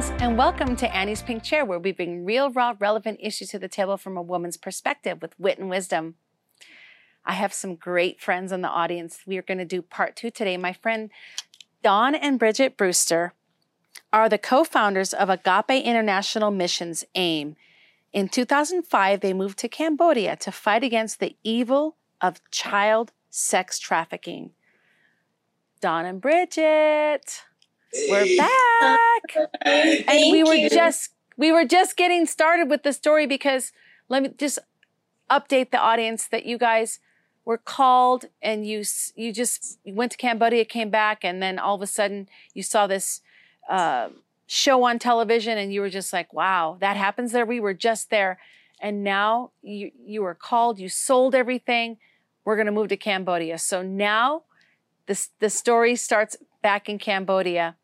friends, and welcome to Annie's Pink Chair, where we bring real, raw, relevant issues to the table from a woman's perspective with wit and wisdom. I have some great friends in the audience. We are going to do part two today. My friend Don and Bridget Brewster are the co founders of Agape International Missions AIM. In 2005, they moved to Cambodia to fight against the evil of child sex trafficking. Don and Bridget. We're back. And we were you. just we were just getting started with the story because let me just update the audience that you guys were called and you you just you went to Cambodia, came back, and then all of a sudden you saw this uh, show on television, and you were just like, "Wow, that happens there." We were just there, and now you you were called. You sold everything. We're going to move to Cambodia. So now this the story starts back in Cambodia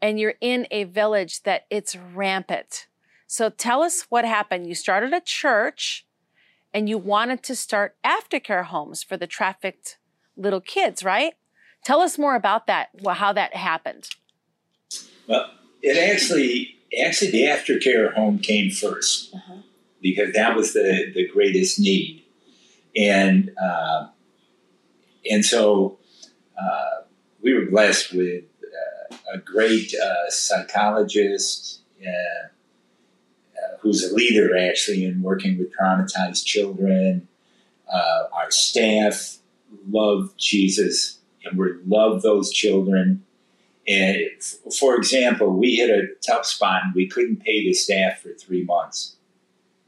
and you're in a village that it's rampant. So tell us what happened. You started a church and you wanted to start aftercare homes for the trafficked little kids, right? Tell us more about that, well, how that happened. Well, it actually, actually, the aftercare home came 1st Uh-huh. because that was the, the greatest need, and uh, and so uh, we were blessed with uh, a great uh, psychologist. Uh, uh, who's a leader actually in working with traumatized children. Uh, our staff love Jesus and we love those children. And f- for example, we hit a tough spot and we couldn't pay the staff for three months,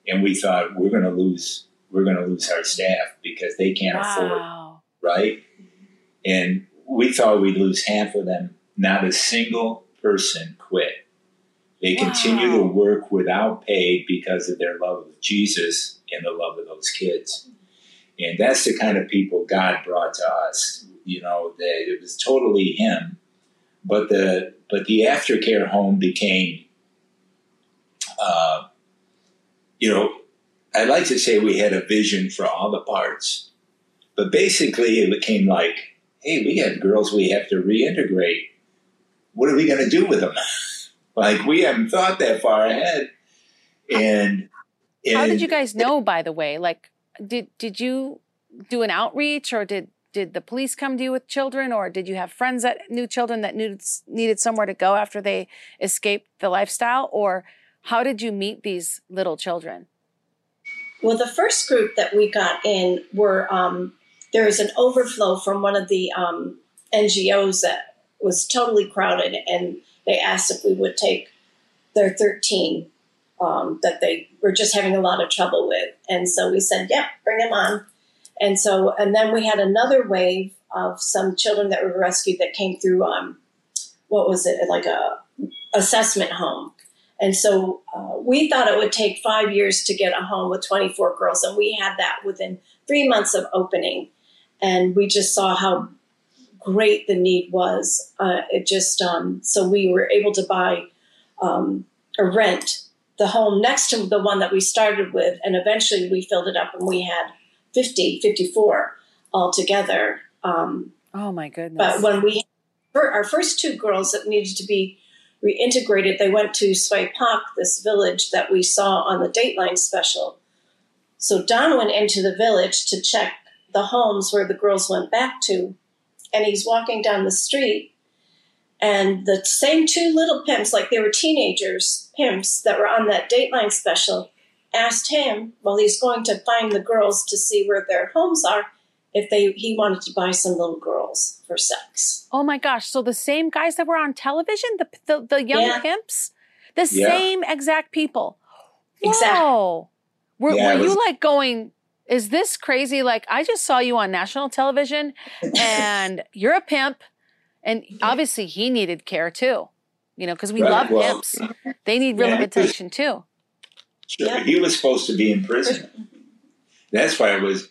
and we thought we're going to lose we're going to lose our staff because they can't afford right? And we thought we'd lose half of them. Not a single person quit. They continue to work without pay because of their love of Jesus and the love of those kids. And that's the kind of people God brought to us. You know, that it was totally Him. But the but the aftercare home became, uh, you know, I like to say we had a vision for all the parts, but basically it became like, hey, we have girls we have to reintegrate. What are we going to do with them? like we haven't thought that far ahead. And, and How did you guys know, by the way? Like, did did you do an outreach, or did did the police come to you with children, or did you have friends that knew children that needed needed somewhere to go after they escaped the lifestyle, or how did you meet these little children? Well, the first group that we got in were um, there was an overflow from one of the um, NGOs that was totally crowded, and they asked if we would take their 13 um, that they were just having a lot of trouble with. And so we said, yeah, bring them on. And so, and then we had another wave of some children that were rescued that came through, um, what was it, like a assessment home. And so uh, we thought it would take five years to get a home with 24 girls, and we had that within three months of opening. And we just saw how great the need was. Uh, it just um, so we were able to buy um, or rent the home next to the one that we started with, and eventually we filled it up, and we had 50, 54 altogether. Um, Oh my goodness! but when we our first two girls that needed to be reintegrated, they went to Svay Pak, this village that we saw on the Dateline special. So Don went into the village to check the homes where the girls went back to, and he's walking down the street, and the same two little pimps, like they were teenagers, pimps that were on that Dateline special, asked him while he's going to find the girls to see where their homes are if they he wanted to buy some little girls for sex. oh my gosh! So the same guys that were on television, the the, the young Yeah. pimps, the Yeah. same exact people. Exactly. Whoa! Were, Yeah, were it you like going? Is this crazy? Like I just saw you on national television, and you're a pimp, and obviously he needed care too. You know, because we Right, love well, pimps. They need really yeah. good attention too. Sure, Yeah. he was supposed to be in prison. That's why it was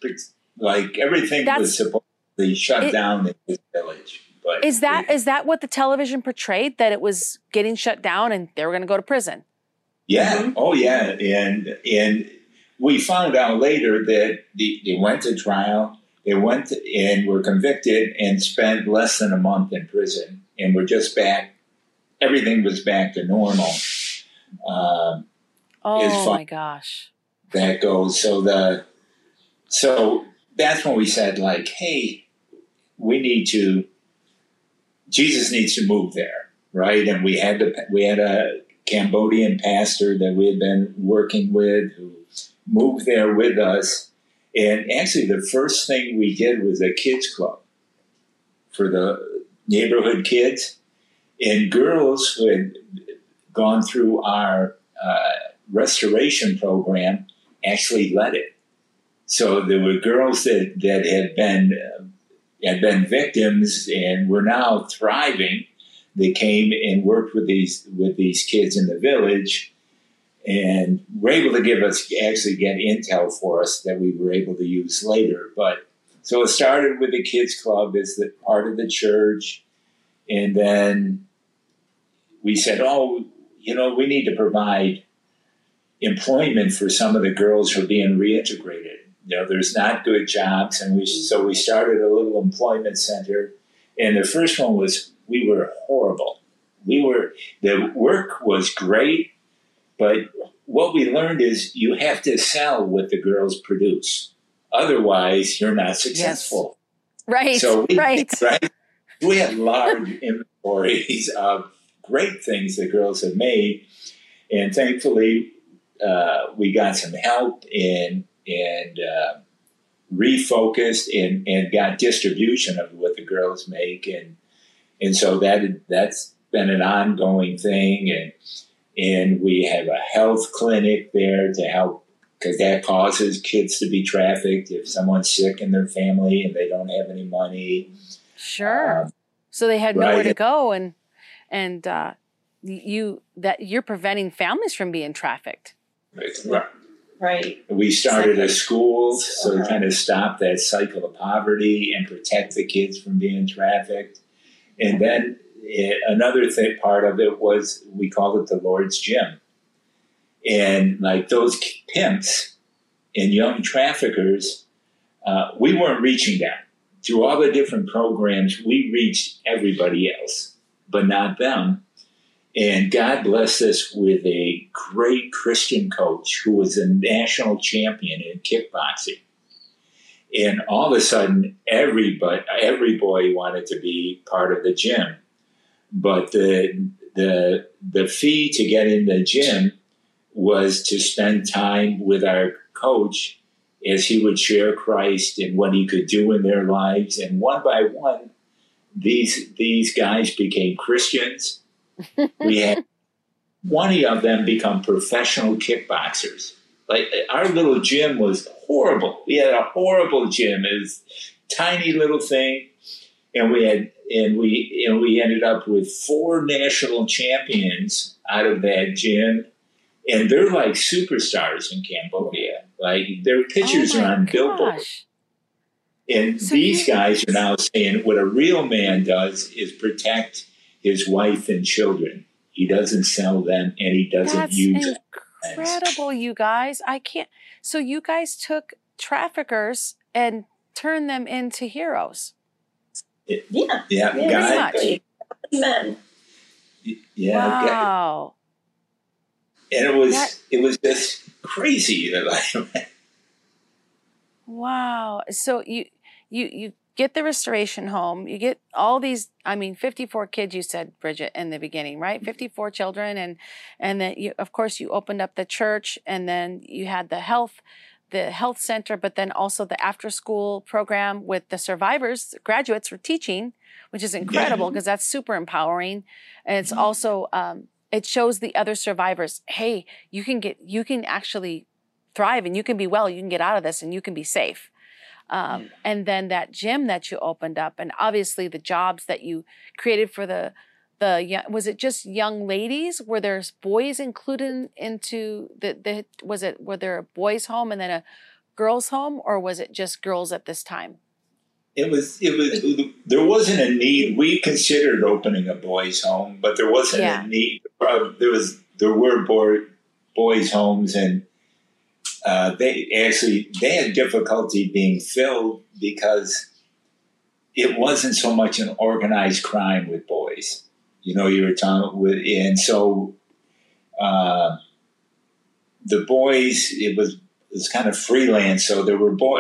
like everything That's- was supposed to be shut It- down in this village. But Is that is that what the television portrayed? That it was getting shut down and they were going to go to prison. Yeah. Mhm. Oh, yeah. And and we found out later that the, they went to trial. They went to, and were convicted and spent less than a month in prison, and were just back everything was back to normal. Um, Oh my gosh. that goes. So the so that's when we said like, hey, we need to. Jesus needs to move there, right? And we had to. We had a Cambodian pastor that we had been working with who moved there with us. And actually, the first thing we did was a kids club for the neighborhood kids and girls who had gone through our uh, restoration program actually led it. So there were girls that, that had been uh, had been victims and were now thriving. They came and worked with these with these kids in the village, and were able to give us actually get intel for us that we were able to use later. But so it started with the kids club as the part of the church, and then we said, "Oh, you know, we need to provide employment for some of the girls who are being reintegrated. You know, there's not good jobs, and we so we started a little employment center. And the first one was we were horrible. We were the work was great, but what we learned is you have to sell what the girls produce. Otherwise, you're not successful. Right. So we, right. right? We had large inventories of great things that girls have made, and thankfully, uh, we got some help and and uh, refocused and, and got distribution of what the girls make, and and so that that's been an ongoing thing, and and we have a health clinic there to help because that causes kids to be trafficked if someone's sick in their family and they don't have any money. Sure. Um, so they had nowhere right. to go, and and uh, you that you're preventing families from being trafficked. Right. Right. We started a school so to Uh-huh. kind of stop that cycle of poverty and protect the kids from being trafficked. And then eh, another thing, part of it was we called it the Lord's Gym. And like those pimps and young traffickers, uh, we weren't reaching them. Through all the different programs, we reached everybody else, but not them. And God blessed us with a great Christian coach who was a national champion in kickboxing. And all of a sudden, everybody, every boy wanted to be part of the gym. But the, the, the fee to get in the gym was to spend time with our coach as he would share Christ and what he could do in their lives. And one by one, these, these guys became Christians we had 20 of them become professional kickboxers. Like our little gym was horrible. We had a horrible gym. It was tiny little thing, and we had and we and we ended up with four national champions out of that gym, and they're like superstars in Cambodia. Like their pictures oh are on billboards. And So these guys are now saying what a real man does is protect his wife and children. He doesn't sell them and he doesn't That's use them. incredible, you guys. I can't. So you guys took traffickers and turned them into heroes. Yeah. Yeah, Yeah, Pretty God, much. exactly. Men. yeah, God. wow. and it was That- it was just crazy. Like, Wow. So you you you get the restoration home. You get all these. I mean, fifty four kids. You said Bridget in the beginning, right? Mm-hmm. Fifty four children, and and then you of course you opened up the church, and then you had the health. The health center, but then also the after school program with the survivors, graduates were teaching, which is incredible because that's super empowering. And it's also, um, it shows the other survivors, hey, you can get, you can actually thrive and you can be well, you can get out of this and you can be safe. Um, and then that gym that you opened up, and obviously the jobs that you created for the the was it just young ladies? Were there boys included into the the was it were there a boys' home and then a girls' home, or was it just girls at this time? it was it was there wasn't a need. We considered opening a boys' home, but there wasn't Yeah. a need. There was there were boy, boys' homes, and uh, they actually they had difficulty being filled because it wasn't so much an organized crime with boys. You know, you were talking with, and so uh, the boys, it was it was kind of freelance. So there were boy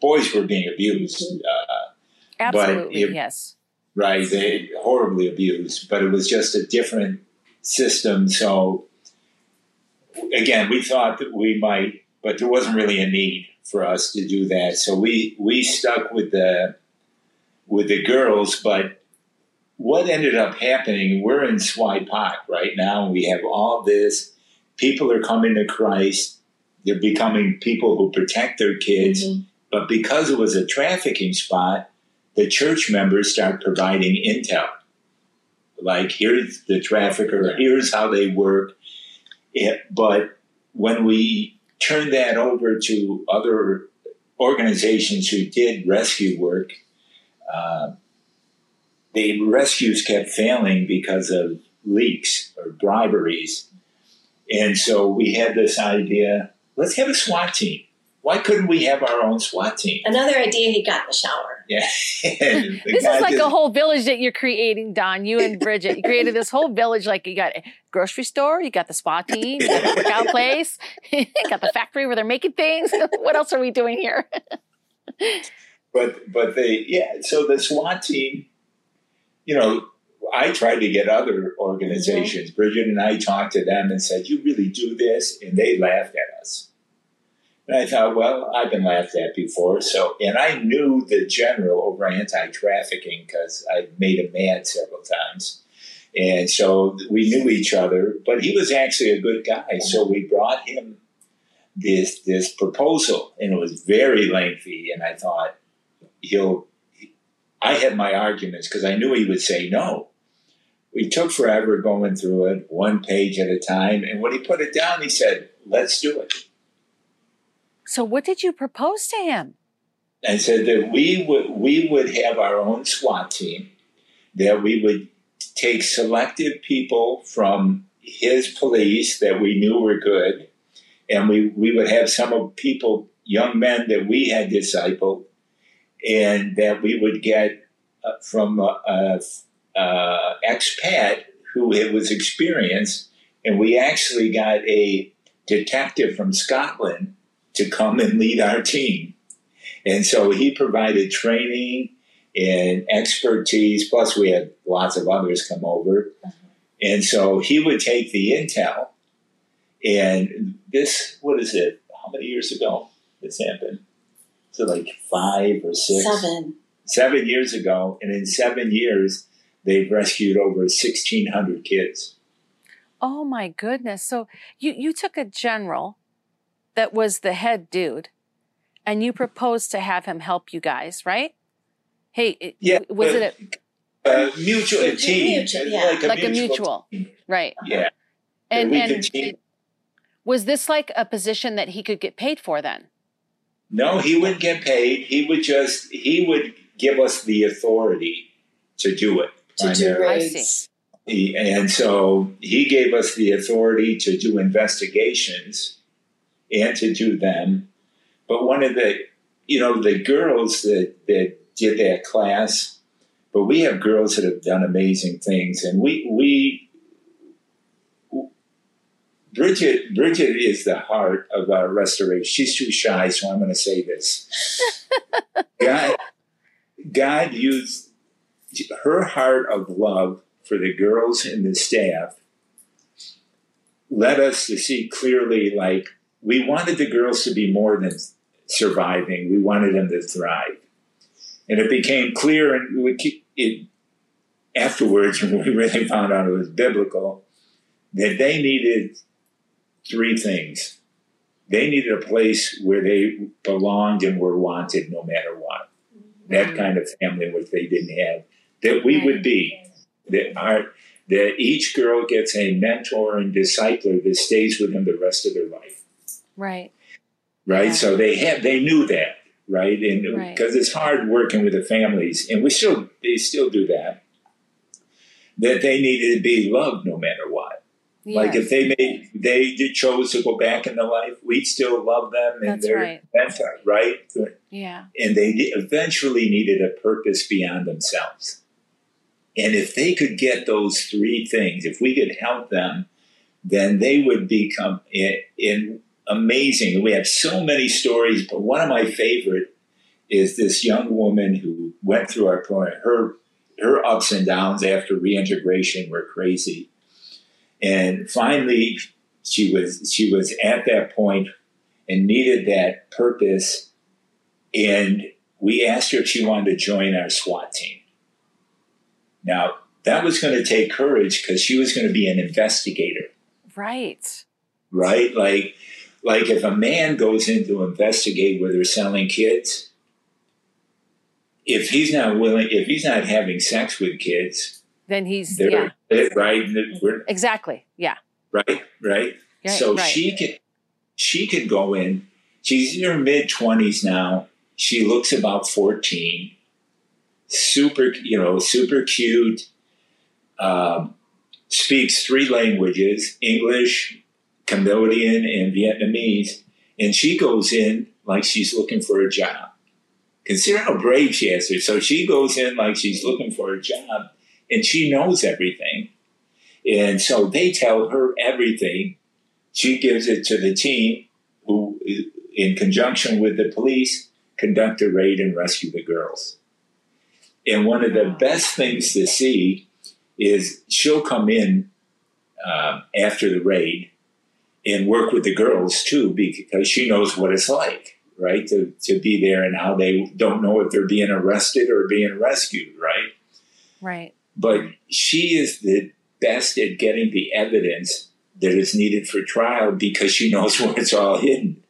boys were being abused. Uh, Absolutely, it- yes. right? They horribly abused, but it was just a different system. So again, we thought that we might, but there wasn't really a need for us to do that. So we we stuck with the with the girls, but what ended up happening, we're in Svay Pak right now, and we have all this. People are coming to Christ. They're becoming people who protect their kids. Mhm. But because it was a trafficking spot, the church members start providing intel. Like, here's the trafficker, here's how they work. It, but when we turned that over to other organizations who did rescue work, uh, the rescues kept failing because of leaks or briberies. And so we had this idea let's have a SWAT team. Why couldn't we have our own SWAT team? Another idea he got in the shower. Yeah. The This is like just- a whole village that you're creating, Don. You and Bridget. You created this whole village. Like you got a grocery store, you got the SWAT team, you got the workout place, you got the factory where they're making things. what else are we doing here? but but they yeah so the SWAT team you know I tried to get other organizations mm-hmm. Bridget and I talked to them and said you really do this? And they laughed at us. And I thought well I've been laughed at before. So and I knew the general over anti-trafficking because I made him mad several times. And so we knew each other but he was actually a good guy. So we brought him this this proposal and it was very lengthy and I thought he'll I had my arguments because I knew he would say no. We took forever going through it, one page at a time, and when he put it down, he said, "Let's do it." So, what did you propose to him? And said that we would we would have our own SWAT team, that we would take selective people from his police that we knew were good, and we we would have some of people, young men that we had discipled, and that we would get uh, from a, a, a expat who it was experienced, and we actually got a detective from Scotland to come and lead our team, and so he provided training and expertise. Plus, we had lots of others come over, uh-huh. and so he would take the intel. And this, what is it? How many years ago this happened? So like five or six, Seven. seven years ago, and in seven years, they've rescued over 1,600 kids. Oh my goodness! So you you took a general that was the head dude, and you proposed to have him help you guys, right? Hey, it- Yeah, was but- it Uh, mutual, a team, Mutual, yeah. like a, a like a mutual. mutual, right? Yeah, And we and could team- was this like a position that he could get paid for then? No, he wouldn't get paid. He would just he would give us the authority to do it. To do primarily. Raids. He, and so he gave us the authority to do investigations and to do them. But one of the, you know, the girls that, that did that class, but we have girls that have done amazing things. And we, we, Bridget, Bridget is the heart of our restoration. She's too shy, so I'm going to say this. God, God used her heart of love for the girls and the staff led us to see clearly like we wanted the girls to be more than surviving we wanted them to thrive and it became clear and we keep it afterwards when we really found out it was biblical that they needed three things. They needed a place where they belonged and were wanted no matter what. Mm-hmm. That kind of family which they didn't have that we would be. That our that each girl gets a mentor and discipler that stays with them the rest of their life. Right. right? Yeah. so they had they knew that right? And Right. because it's hard working with the families and we still they still do that that they needed to be loved no matter what like if they made they did chose to go back in the life we'd still love them and That's their right. mentor right yeah. and they eventually needed a purpose beyond themselves. And if they could get those three things, if we could help them, then they would become in, in amazing. We have so many stories, but one of my favorite is this young woman who went through our program. Her her ups and downs after reintegration were crazy, and finally she was she was at that point and needed that purpose. And we asked her if she wanted to join our SWAT team. Now that was going to take courage because she was going to be an investigator. Right. Right. Like like if a man goes in to investigate where they're selling kids, if he's not willing, if he's not having sex with kids, then he's yeah. Right. We're, exactly. Yeah. Right. Right. Right, so right. she could she could go in. She's in her mid twenties now. She looks about fourteen. Super, you know, super cute. Um, speaks three languages: English, Cambodian, and Vietnamese. And she goes in like she's looking for a job. Consider how brave she is. So she goes in like she's looking for a job, and she knows everything. And so they tell her everything she gives it to the team who, in conjunction with the police, conduct a raid and rescue the girls. And one of the best things to see is she'll come in um, after the raid and work with the girls too, because she knows what it's like, right? To, to be there and how they don't know if they're being arrested or being rescued, right? Right. But she is the best at getting the evidence that is needed for trial because she knows where it's all hidden.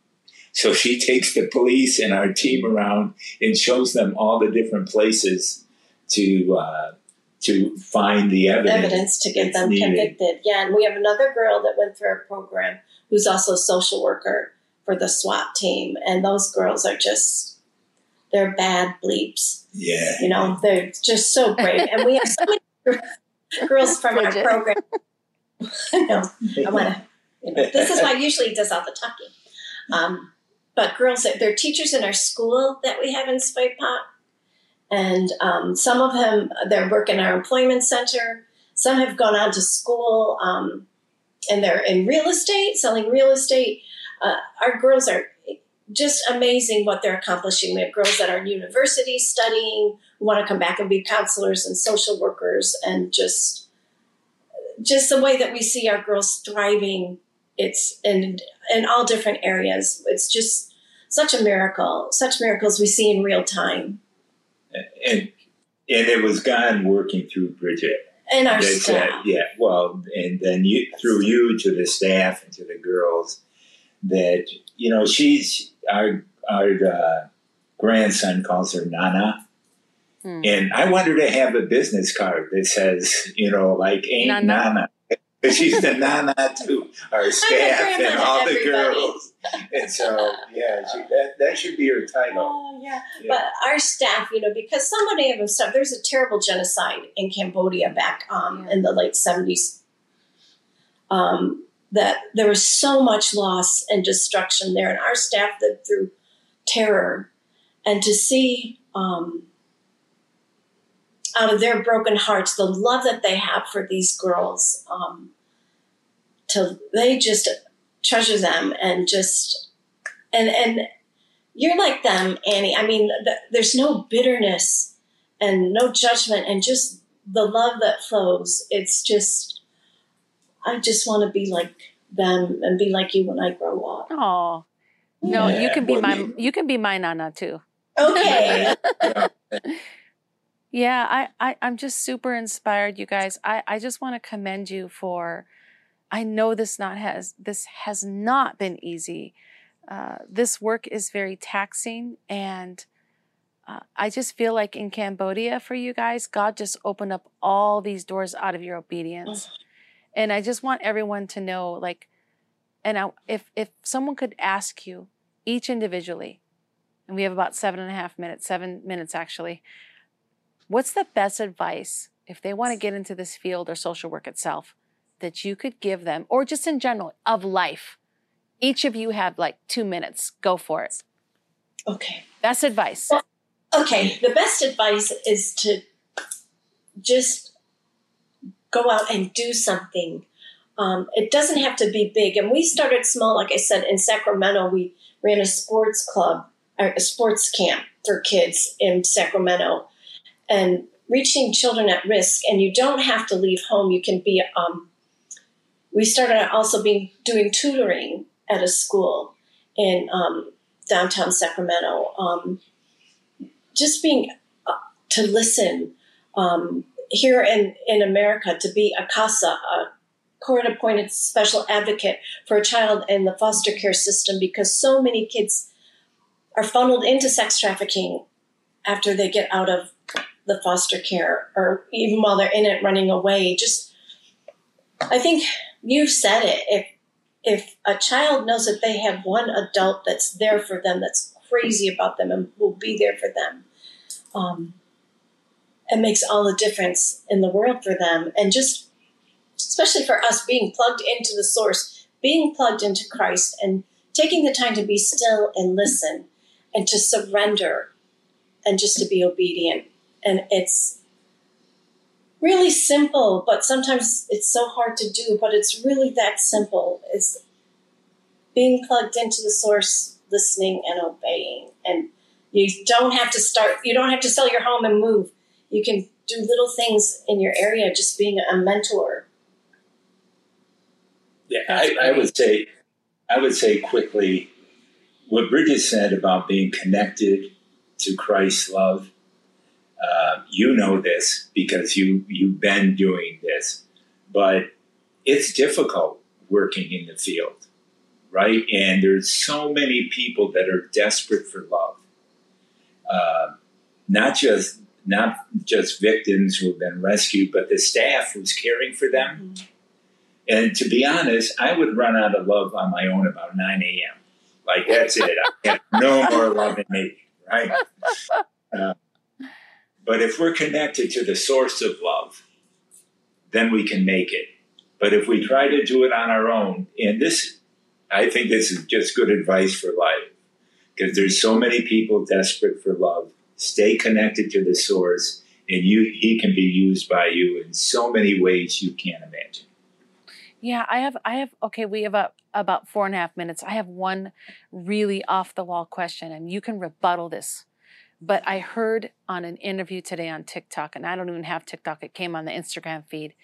So she takes the police and our team around and shows them all the different places to uh, to find the evidence. evidence to get them needed. convicted. Yeah, and we have another girl that went through our program who's also a social worker for the SWAT team, and those girls are just they're bad bleeps. Yeah. You know, they're just so brave, and we have so many girls from our program. I know. I want to. You know, this is why I usually does all the talking. Um, but girls, they're teachers in our school that we have in Svay Pak, and um, some of them they're working our employment center. Some have gone on to school, um, and they're in real estate, selling real estate. Uh, our girls are just amazing what they're accomplishing. We have girls that are in university studying, want to come back and be counselors and social workers, and just just the way that we see our girls thriving. It's in in all different areas. It's just such a miracle. Such miracles we see in real time. And and it was God working through Bridget. And our That's staff. Yeah. Well, and then you through you to the staff and to the girls that you know she's our our uh, grandson calls her Nana. Hmm. And I want her to have a business card that says, you know, like Aunt Nana. Nana. 'Cause She's the Nana to our staff and all the girls. And so, yeah, she, that, that should be her title. Oh yeah. Yeah. But our staff, you know, because so many of them stuff. There's a terrible genocide in Cambodia back um, Yeah. in the late seventies. Um, that there was so much loss and destruction there, and our staff lived through terror, and to see um, out of their broken hearts the love that they have for these girls, um, to they just treasure them and just and and you're like them, Annie. I mean, th- there's no bitterness and no judgment, and just the love that flows. It's just, I just want to be like them and be like you when I grow up. Oh. No, you can be well, my you- you can be my nana too. Okay. Yeah, I, I, I'm just super inspired, you guys. I, I just want to commend you for I know this not has this has not been easy. Uh, this work is very taxing and uh, I just feel like in Cambodia for you guys, God just opened up all these doors out of your obedience. And I just want everyone to know, like, and I, if if someone could ask you each individually, and we have about seven and a half minutes, seven minutes actually, what's the best advice if they want to get into this field or social work itself that you could give them, or just in general of life? Each of you have like two minutes. Go for it. okay. Best advice. Okay. The best advice is to just go out and do something. Um, it doesn't have to be big. And we started small, like I said, in Sacramento. We ran a sports club, a sports camp for kids in Sacramento, and reaching children at risk. And you don't have to leave home. You can be. Um, we started also being doing tutoring at a school in um, downtown Sacramento. Um, just being uh, to listen um, here in, in America to be a CASA, a court appointed special advocate for a child in the foster care system, because so many kids are funneled into sex trafficking after they get out of the foster care or even while they're in it running away. Just, I think you've said it. If if a child knows that they have one adult that's there for them, that's crazy about them, and will be there for them, um, it makes all the difference in the world for them. And just, especially for us, being plugged into the source, being plugged into Christ, and taking the time to be still and listen, and to surrender, and just to be obedient. And it's really simple, but sometimes it's so hard to do, but it's really that simple is being plugged into the source, listening and obeying. And you don't have to start, you don't have to sell your home and move. You can do little things in your area, just being a mentor. Yeah, I, I would say, I would say quickly what Bridget said about being connected to Christ's love uh, you know this because you you've been doing this, but it's difficult working in the field, right? And there's so many people that are desperate for love, uh, not just not just victims who have been rescued, but the staff who's caring for them. Mm-hmm. And to be honest, I would run out of love on my own about 9 a.m. Like that's it. I have no more love in me, right? Uh, but if we're connected to the source of love, then we can make it. But if we try to do it on our own, and this, I think this is just good advice for life, because there's so many people desperate for love. Stay connected to the source, and you, he can be used by you in so many ways you can't imagine. Yeah, I have, I have, okay, we have a, about four and a half minutes. I have one really off the wall question, and you can rebuttal this but I heard on an interview today on TikTok, and I don't even have TikTok, it came on the Instagram feed,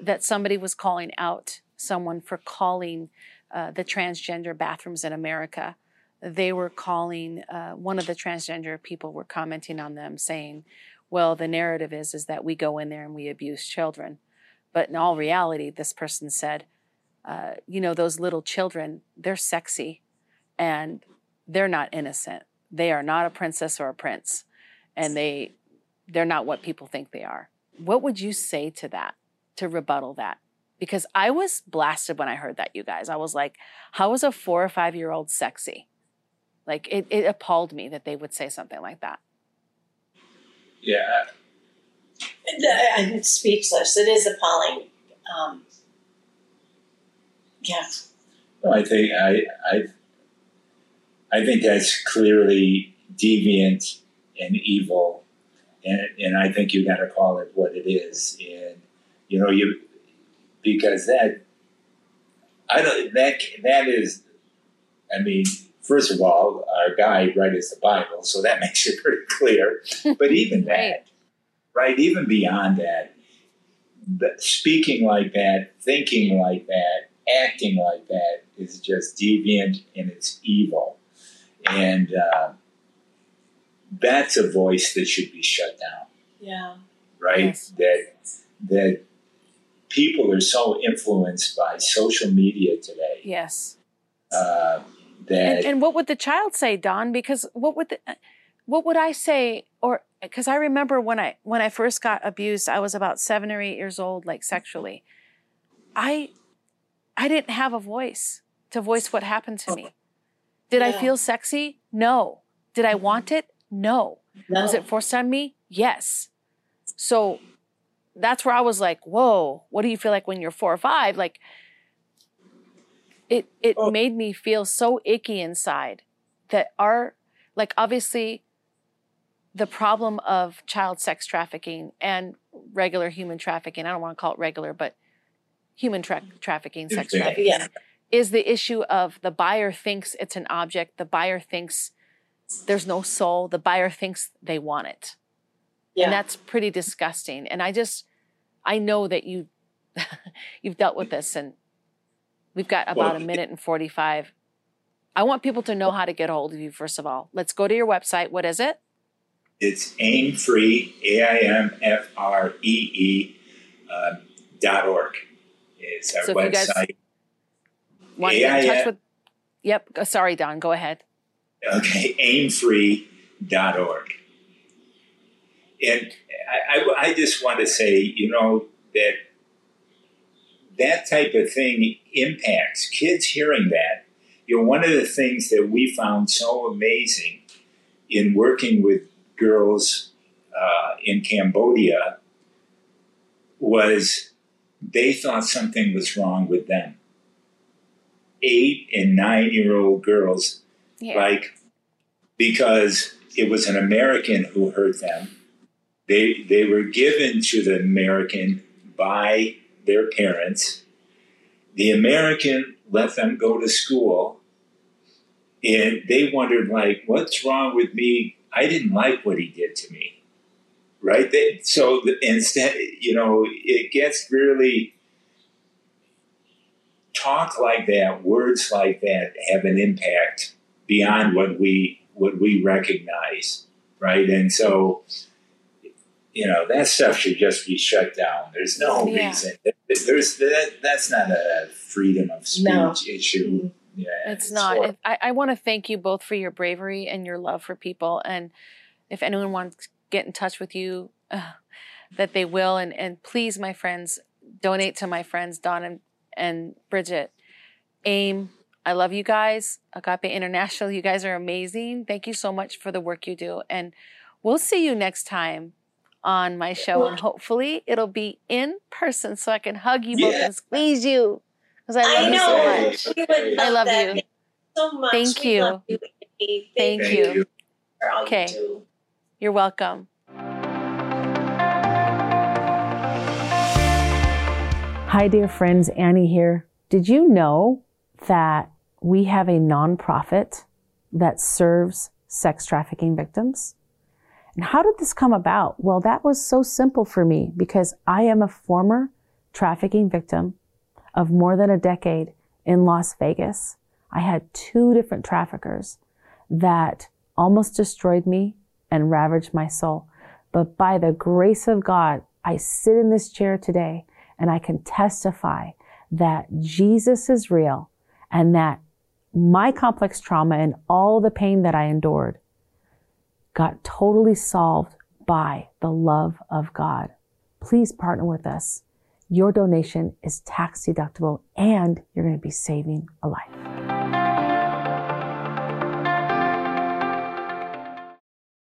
that somebody was calling out someone for calling uh, the transgender bathrooms in America. They were calling, uh, one of the transgender people were commenting on them saying, well, the narrative is, is that we go in there and we abuse children. But in all reality, this person said, uh, you know, those little children, they're sexy and they're not innocent they are not a princess or a prince, and they they're not what people think they are. What would you say to that to rebuttal that? Because I was blasted when I heard that, you guys. I was like, how is a four or five year old sexy? Like it, it appalled me that they would say something like that. Yeah. I'm speechless. It is appalling. Um, yeah. Well, I think I, I I think that's clearly deviant and evil, and and I think you got to call it what it is. And you know, you because that I don't that that is, I mean, first of all, our guide right is the Bible, so that makes it pretty clear. But even that, right. right, even beyond that, that, speaking like that, thinking like that, acting like that is just deviant and it's evil. And uh, that's a voice that should be shut down. Yeah. Right? Yes. That that people are so influenced by social media today. Yes. Uh, that and, and, what would the child say, Don? Because what would the, what would I say? Or because I remember when I when I first got abused, I was about seven or eight years old, like sexually. I I didn't have a voice to voice what happened to me. Oh. Did yeah. I feel sexy? No. Did I want it? No. no. Was it forced on me? Yes. So that's where I was like, whoa, what do you feel like when you're four or five? Like it it oh. made me feel so icky inside that our like obviously the problem of child sex trafficking and regular human trafficking. I don't want to call it regular, but human tra- trafficking, sex trafficking, Yeah. is the issue of the buyer thinks it's an object. The buyer thinks there's no soul. The buyer thinks they want it. Yeah. And that's pretty disgusting. And I just, I know that you, you've dealt with this and we've got about Well, a minute and 45. I want people to know how to get a hold of you, first of all. Let's go to your website. What is it? It's aim free, A I M F R E E uh, dot org. It's our So if you guys- website. Want to get in touch with, yep. Sorry, Don, go ahead. Okay, aimfree.org. And I, I, I just want to say, you know, that that type of thing impacts kids hearing that. You know, one of the things that we found so amazing in working with girls uh, in Cambodia was they thought something was wrong with them. Eight and nine year old girls Yeah. like because it was an American who hurt them. They they were given to the American by their parents. The American let them go to school, and they wondered like, "What's wrong with me? I didn't like what he did to me." Right? They, so the, instead, you know, it gets really talk like that, words like that have an impact beyond what we what we recognize, right? And so, you know, that stuff should just be shut down. There's no Yeah. reason. There's that. That's not a freedom of speech No. issue. Mhm. Yeah, It's not. horrible. It- I, I want to thank you both for your bravery and your love for people. And if anyone wants to get in touch with you, uh, that they will. And, and please, my friends, donate to my friends, Don and, and Bridget. AIM, I love you guys. Agape International, you guys are amazing. Thank you so much for the work you do. And we'll see you next time on my show. And hopefully it'll be in person so I can hug you both and squeeze you. Because I love I you so much. We I love that. you. So much. Thank We you. love you. Thank Thank you. you Okay. you. You're welcome. Hi, dear friends. Annie here. Did you know that we have a nonprofit that serves sex trafficking victims? And how did this come about? Well, that was so simple for me because I am a former trafficking victim of more than a decade in Las Vegas. I had two different traffickers that almost destroyed me and ravaged my soul. But by the grace of God, I sit in this chair today and I can testify that Jesus is real and that my complex trauma and all the pain that I endured got totally solved by the love of God. Please partner with us. Your donation is tax deductible and you're going to be saving a life.